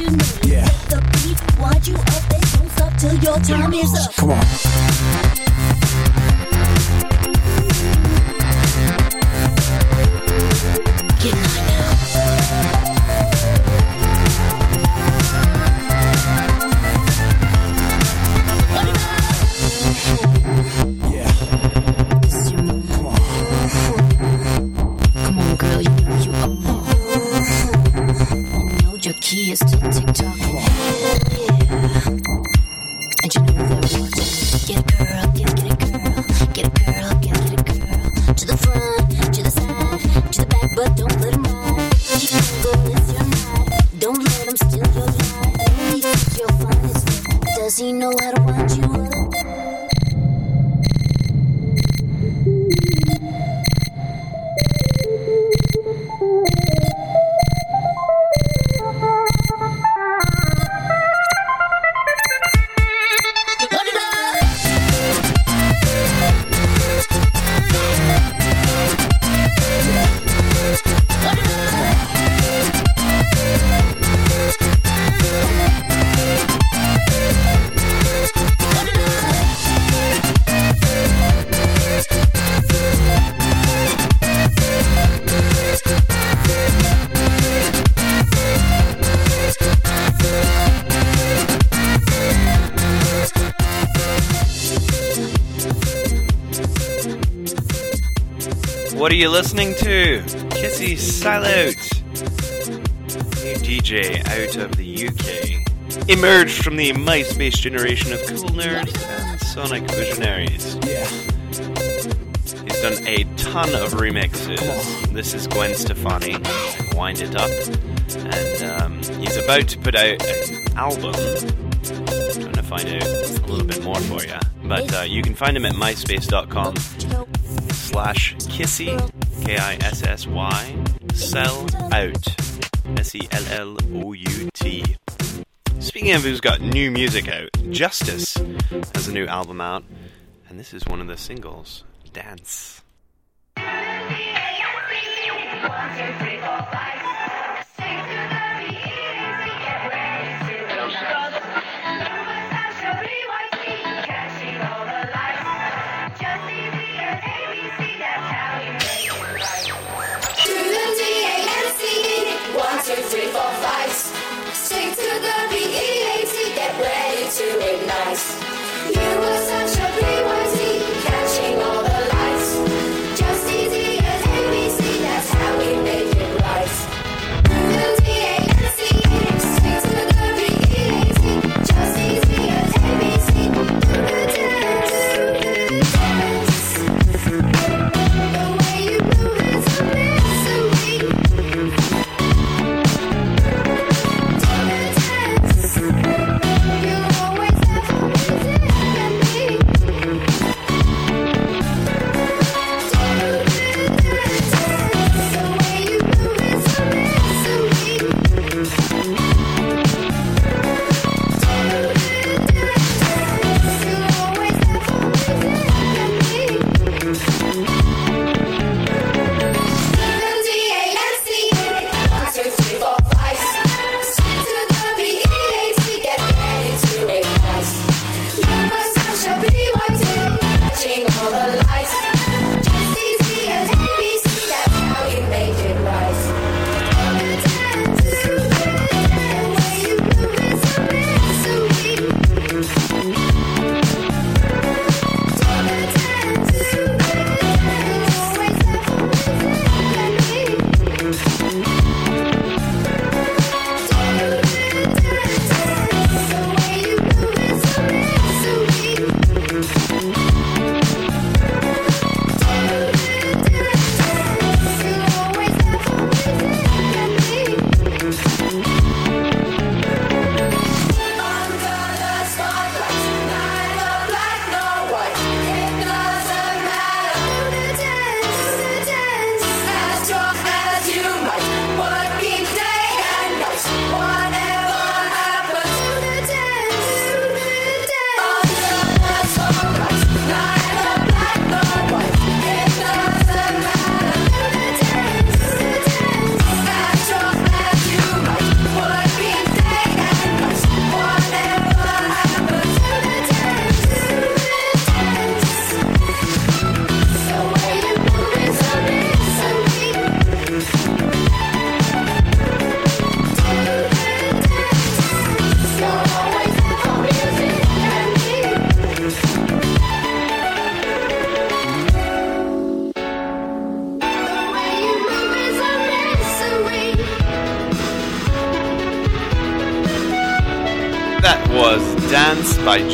you need. Yeah. Hit the beat, wind you up, and don't stop till your time is up. Come on. listening to Kissy Sell Out, new DJ out of the UK, emerged from the MySpace generation of cool nerds and sonic visionaries. Yeah. He's done a ton of remixes. This is Gwen Stefani, Wind It Up, and um, he's about to put out an album. I'm trying to find out a little bit more for you. But uh, you can find him at myspace.com slash kissy K-I-S-S-Y, sell out, S-E-L-L-O-U-T. Speaking of who's got new music out, Justice has a new album out, and this is one of the singles, Dance. One, two, three, four, five. Sing to the B-E-A-T, get ready to ignite. You were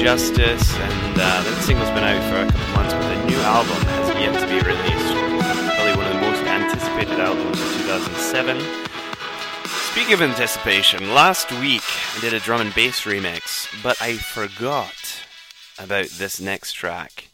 Justice, and uh, that single's been out for a couple months, but the new album has yet to be released. Probably one of the most anticipated albums of 2007. Speaking of anticipation, last week I did a drum and bass remix, but I forgot about this next track.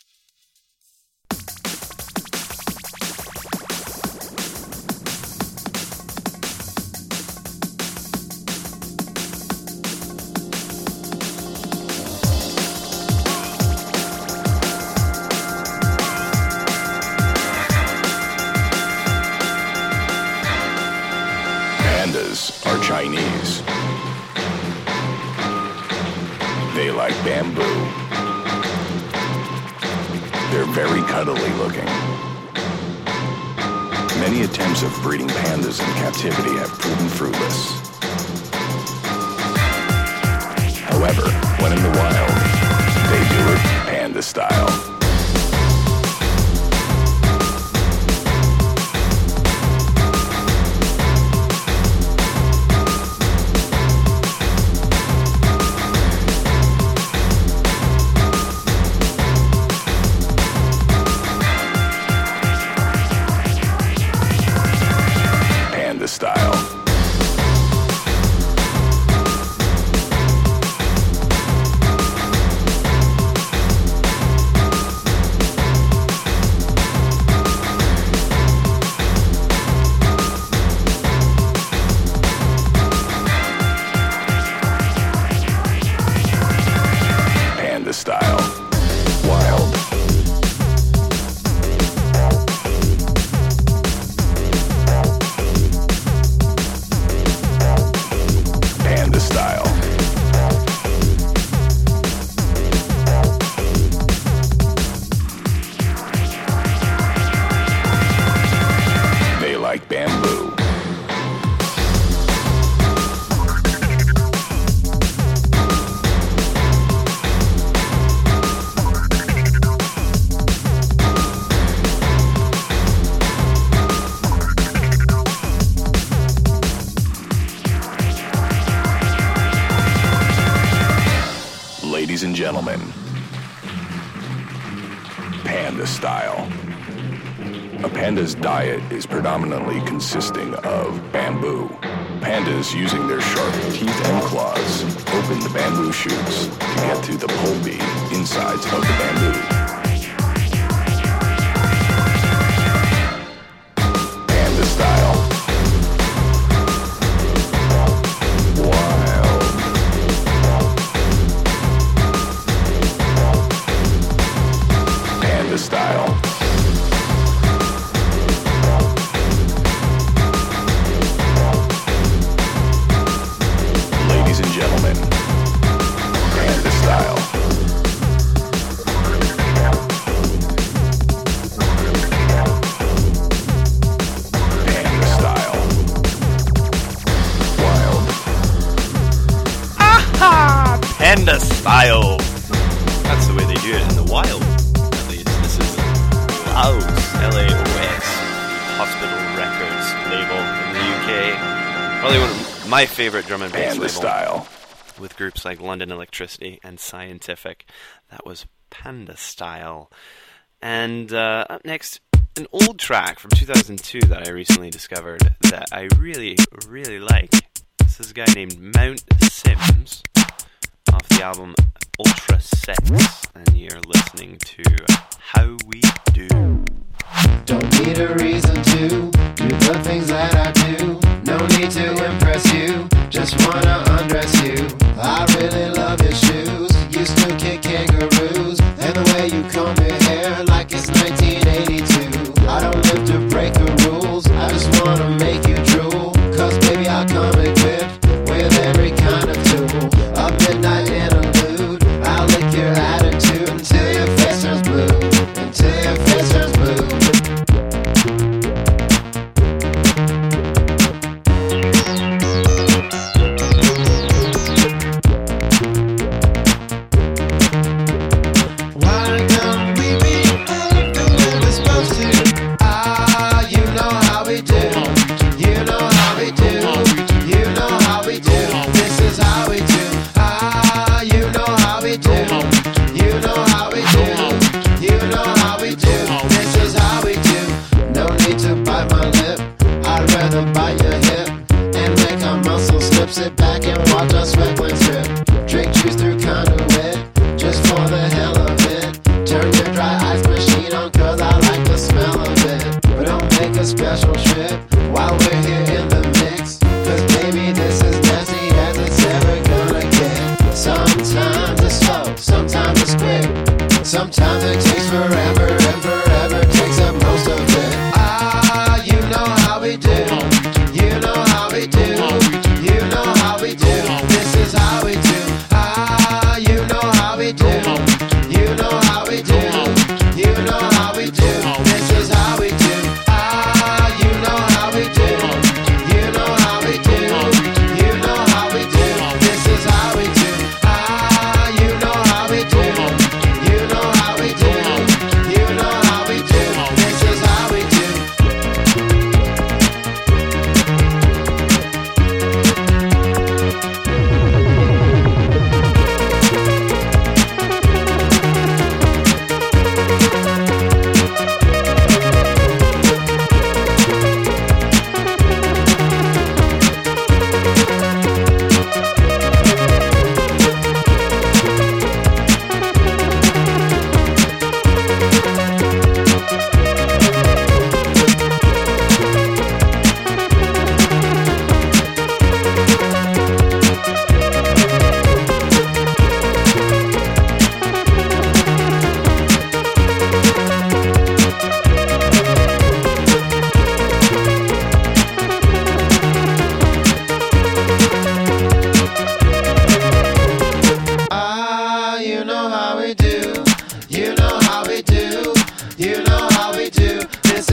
Cuddly looking. Many attempts of breeding pandas in captivity have proven fruitless. However, when in the wild, they do it panda style. Ladies and gentlemen, panda style. A panda's diet is predominantly consisting of bamboo. Pandas, using their sharp teeth and claws, open the bamboo shoots to get to the pulpy insides of the bamboo. probably one of my favorite drum and bass and label, style with groups like London Electricity and Scientific. That was Panda Style. And uh, up next, an old track from 2002 that I recently discovered that I really, really like. This is a guy named Mount Sims off the album Ultra Sex, and you're listening to How We Do. Don't need a reason to do the things that I do to impress you. Just wanna undress you. I really love your shoes. Used to kick kangaroos.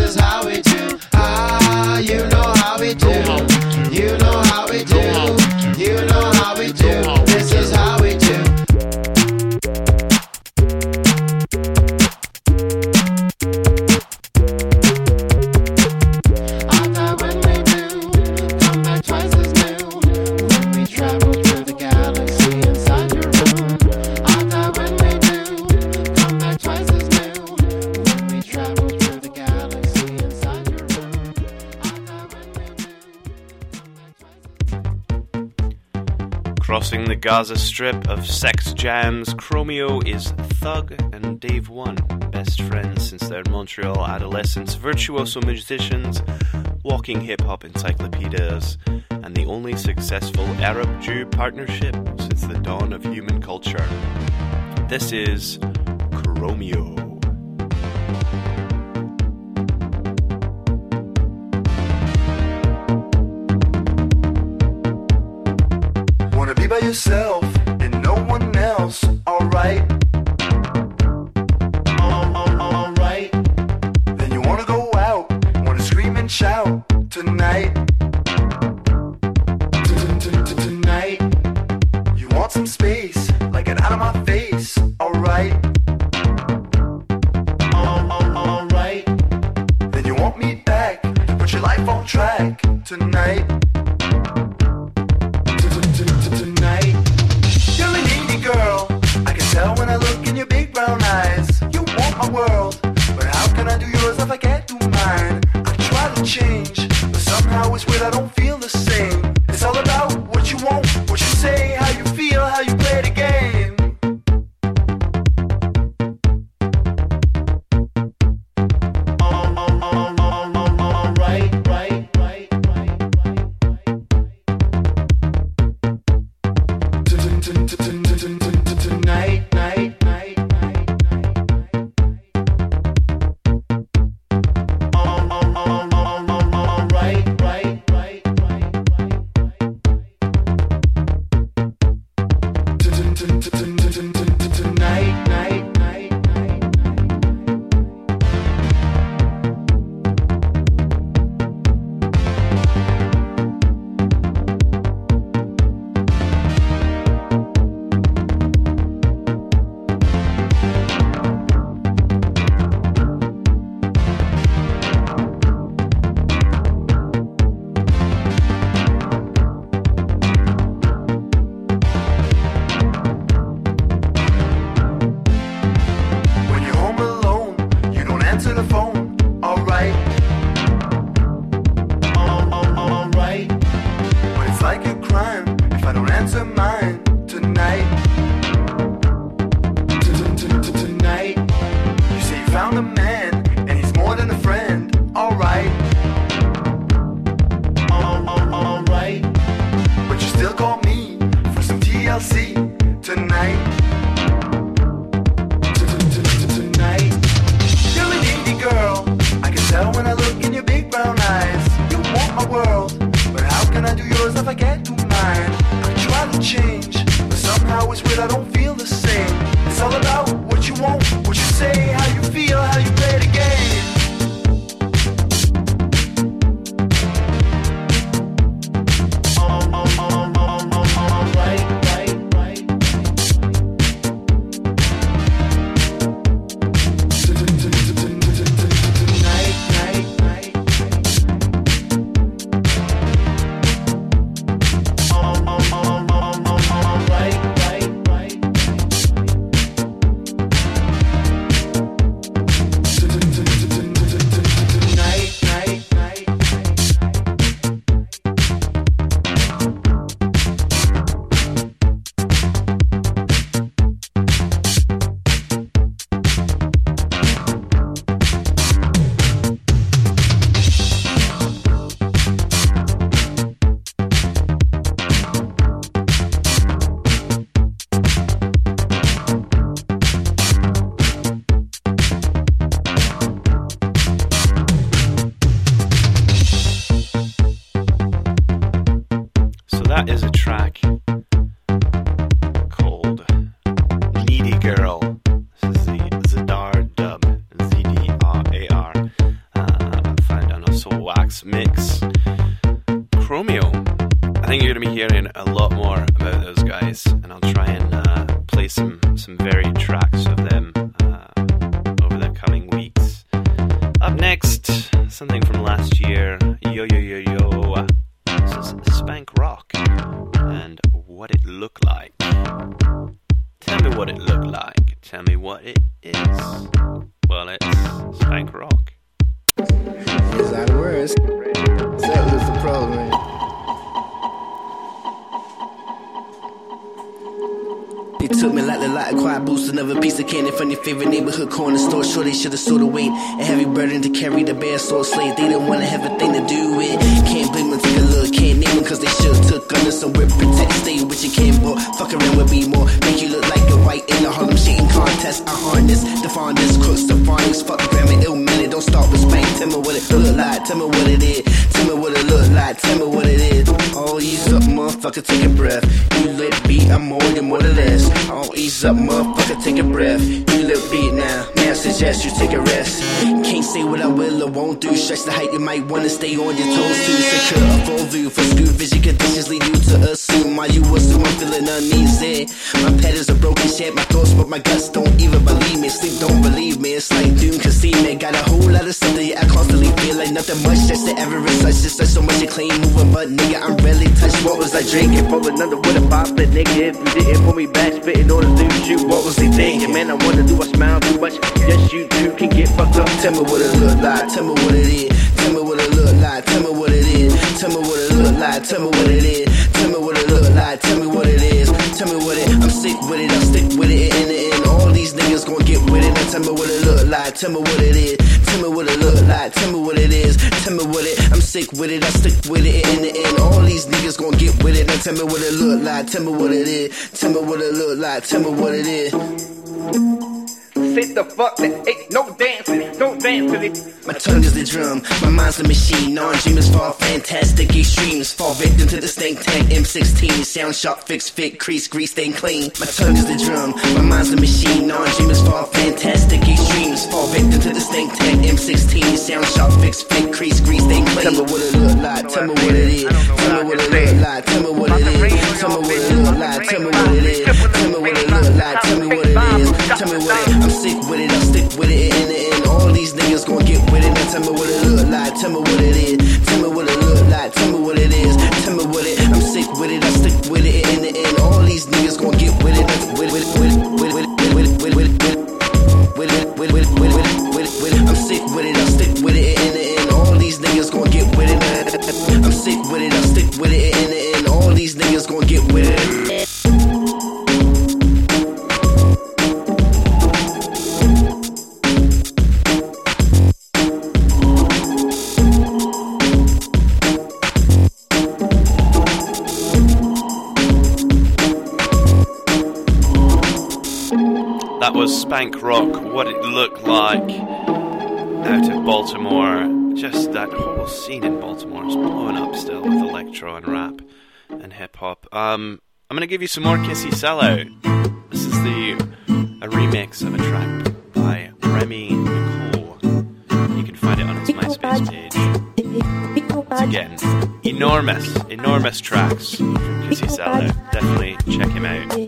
is how we do. a strip of Sex Jams. Chromeo is Thug and Dave One, best friends since their Montreal adolescence, virtuoso musicians, walking hip hop encyclopedias, and the only successful Arab Jew partnership since the dawn of human culture. This is Chromeo. yourself alright. Should have stored the weight. A heavy burden to carry the bear sword slave. They didn't want to have a thing to do with. Can't blame them, take a look. Can't name them cause they should took under some whip. Protect, stay with your can't ball. Fuck around with be more. Make you look like a white in the Harlem Shaking contest. I harness the fondest crooks, the fondest. Fuck grammar, ill minute. Don't start with spank. Tell me what it look like. Tell me what it is. Tell me what it look like. Tell me what it is. Oh, ease up, motherfucker, take a breath. You lit beat, I'm more than more than less. Oh, ease up, motherfucker, take a breath. You lit beat now. May I suggest you take a rest? Can't say what I will or won't do. Stretch the height, you might wanna stay on your toes too. Secure a full view for skewed vision conditions lead you to assume. Why you assume I'm feeling uneasy? My petals are broken shit, my thoughts, but my guts don't even believe me. Sleep don't believe me. It's like doom me. Got a whole lot of something I constantly feel like nothing much. Just the Everest, such just so much you clean moving, but nigga, I'm really touched. What was I drinking? For another with a pop, but nigga, if you didn't pull me back, spitting on the dude, you, what was he thinking? Man, I wanna do, I smile too much. Yes, you too can get fucked up. Tell me what it look like, tell me what it is. Tell me what it look like, tell me what it is. Tell me what it look like, tell me what it is. Tell me what it look like, tell me what it is. Tell me what it, I'm sick with it, I'm stick with it. In the tell me what it look like, tell me what it is. Tell me what it look like, tell me what it is. Tell me what it, I'm sick with it, I stick with it. In the end, all these niggas gon' get with it. Now tell me what it look like, tell me what it is. Tell me what it look like, tell me what it is. Sit the fuck, that ain't no dancing, no dancing. My tongue is the drum, my mind's the machine. Non-dreamers fall fantastic extremes. Fall victim to the stank tank M16. Sound sharp, fix, fit, crease, grease, stain clean. My tongue is the drum, my mind's the machine. Non-dreamers fall fantastic extremes. Fall victim to the stank tank M16. Sound sharp, fix, fit, crease, grease, stain clean. Tell me what it look like, tell me what it is. Tell me what it look like, tell me what it is. Tell me what it look like, tell me what it is. Tell me what it look like, tell me what it is. Tell me what it, I'm sick with it, I'm stick with it. In the end, all these niggas gon' get with it. Now tell me what it look like, tell me what it is. Tell me what it look like, tell me what it is. Tell me what it, I'm sick with it, I stick with it. In the end, all these niggas gon' get with it. With it, with it, with it, with it, with it, with it, with it, with it, with it, with it. I'm sick with it, I stick with it. In the end, all these niggas gon' get with it. I'm sick with it, I stick scene in Baltimore is blowing up still with electro and rap and hip hop. Um, I'm gonna give you some more Kissy Sell Out. This is the a remix of a track by Remi Nicole. You can find it on his MySpace page. Once again, enormous, enormous tracks from Kissy Sell Out. Definitely check him out.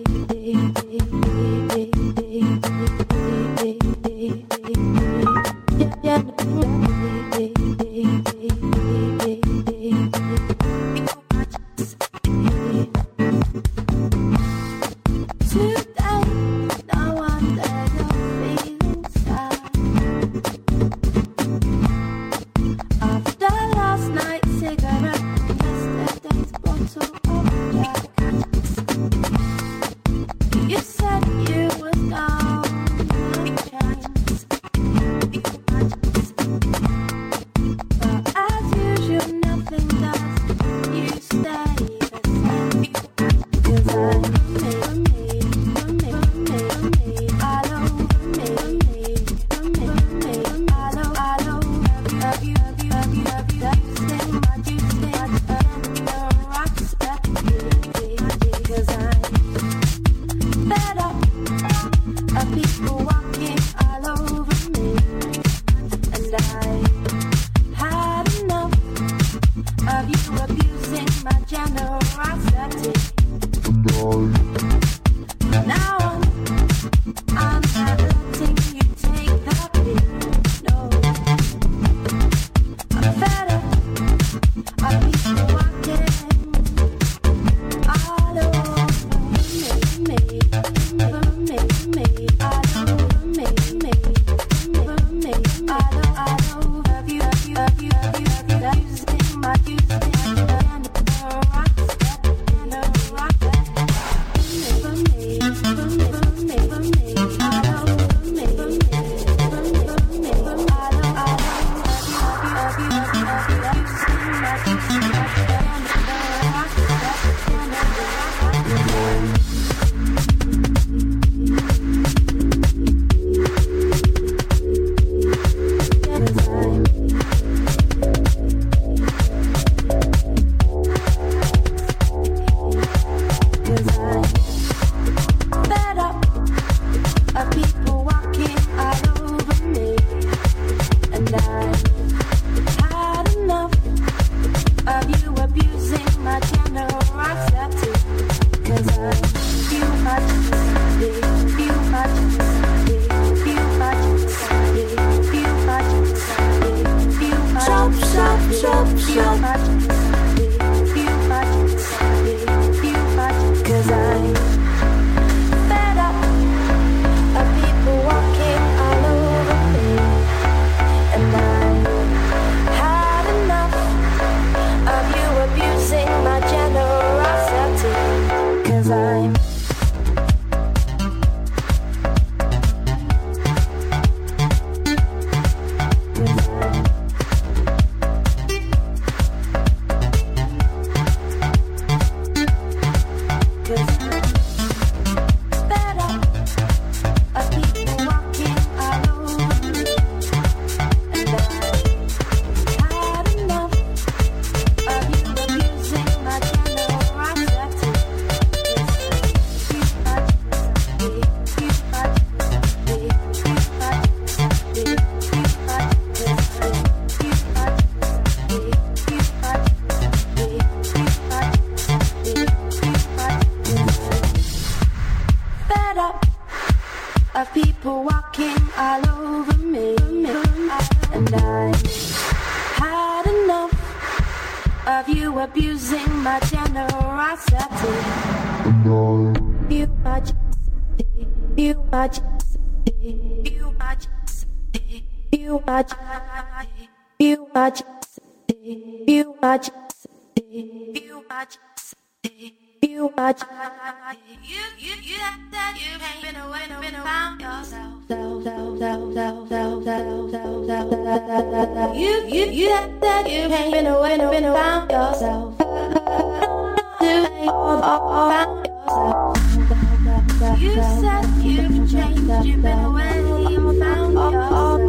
drop, drop. Of people walking all over me. And I had enough of you abusing my generosity. You are just, you are just, you are just, you are just, you are just, you are just, you are just. You just, you, you, you, that you ain't been away, been around yourself. You, you, you have that you ain't been away, been around yourself. You ain't all, all around yourself. You said you've changed, you've been away, found yourself.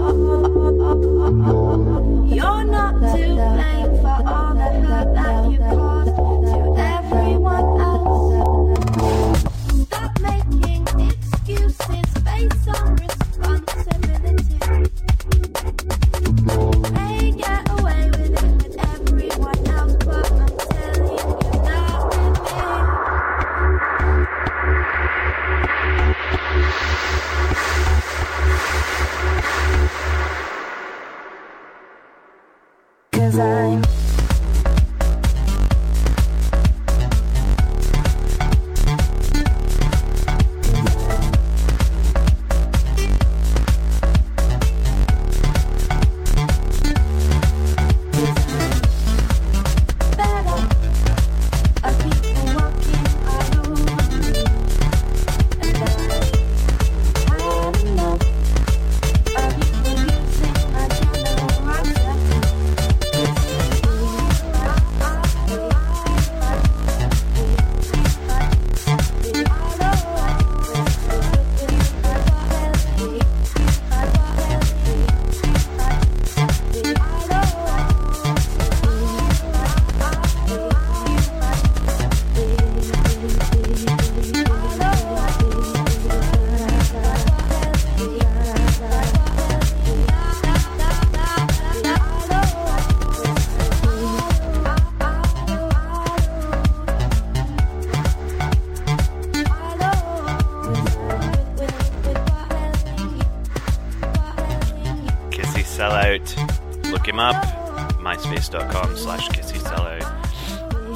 You're not to blame for all the hurt that you caused some responsibility. They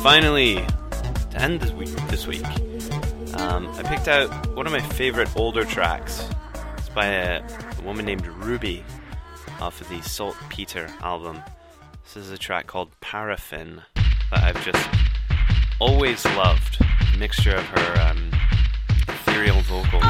Finally, to end this week, this week um, I picked out one of my favorite older tracks. It's by a, a woman named Ruby off of the Saltpeter album. This is a track called Paraffin that I've just always loved. A mixture of her um, ethereal vocals.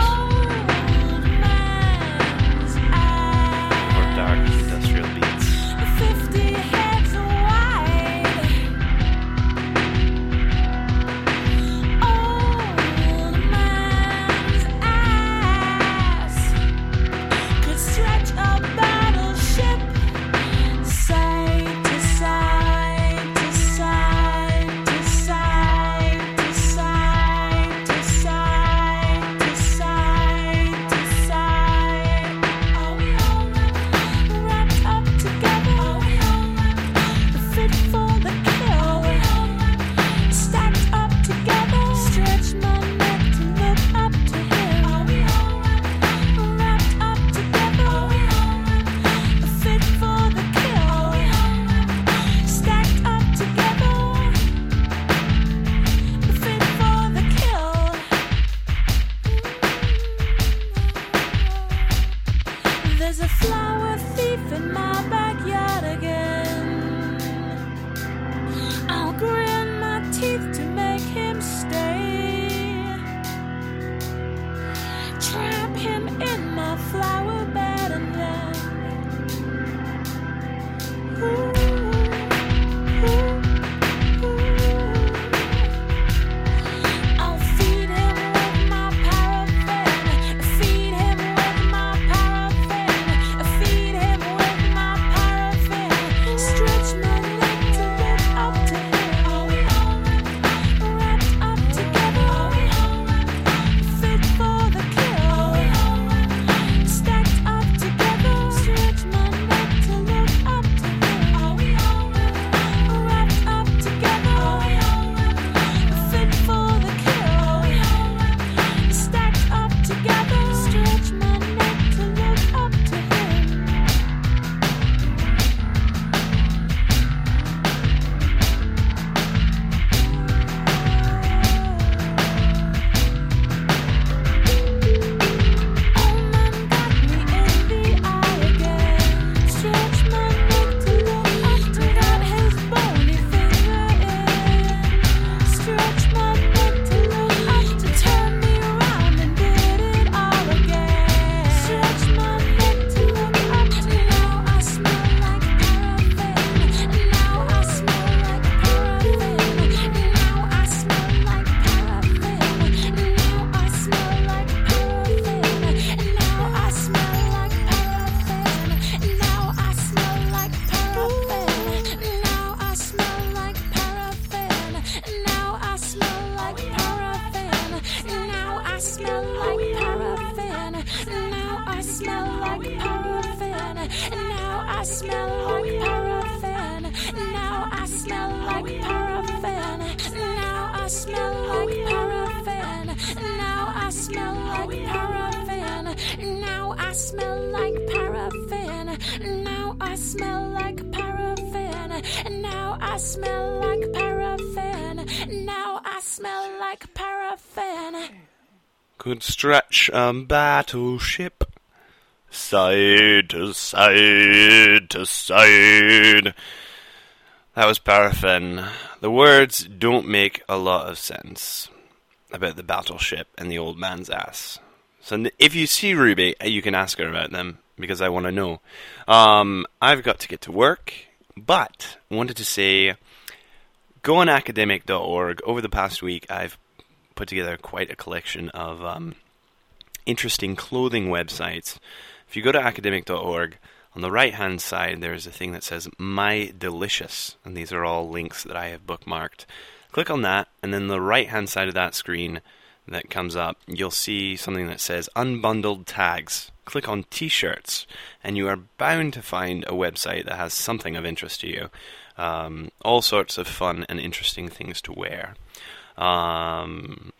Good stretch, a battleship. Side to side to side. That was paraffin. The words don't make a lot of sense about the battleship and the old man's ass. So if you see Ruby, uh, you can ask her about them because I want to know. Um, I've got to get to work, but wanted to say go on academik.org. Over the past week, I've put together quite a collection of um, interesting clothing websites. If you go to academik.org, on the right hand side, there's a thing that says My Delicious, and these are all links that I have bookmarked. Click on that, and then the right hand side of that screen that comes up, you'll see something that says Unbundled Tags. Click on T shirts, and you are bound to find a website that has something of interest to you. Um, all sorts of fun and interesting things to wear. Um,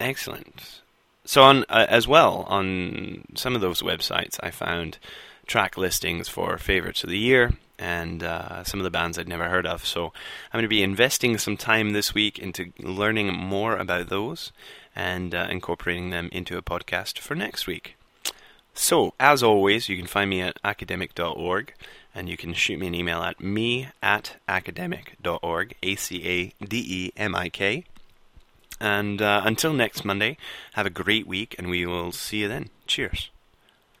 excellent. So on uh, as well on some of those websites, I found track listings for favorites of the year and uh, some of the bands I'd never heard of. So I'm going to be investing some time this week into learning more about those and uh, incorporating them into a podcast for next week. So, as always, you can find me at academik.org and you can shoot me an email at me at academik.org, A C A D E M I K. And uh, until next Monday, have a great week and we will see you then. Cheers.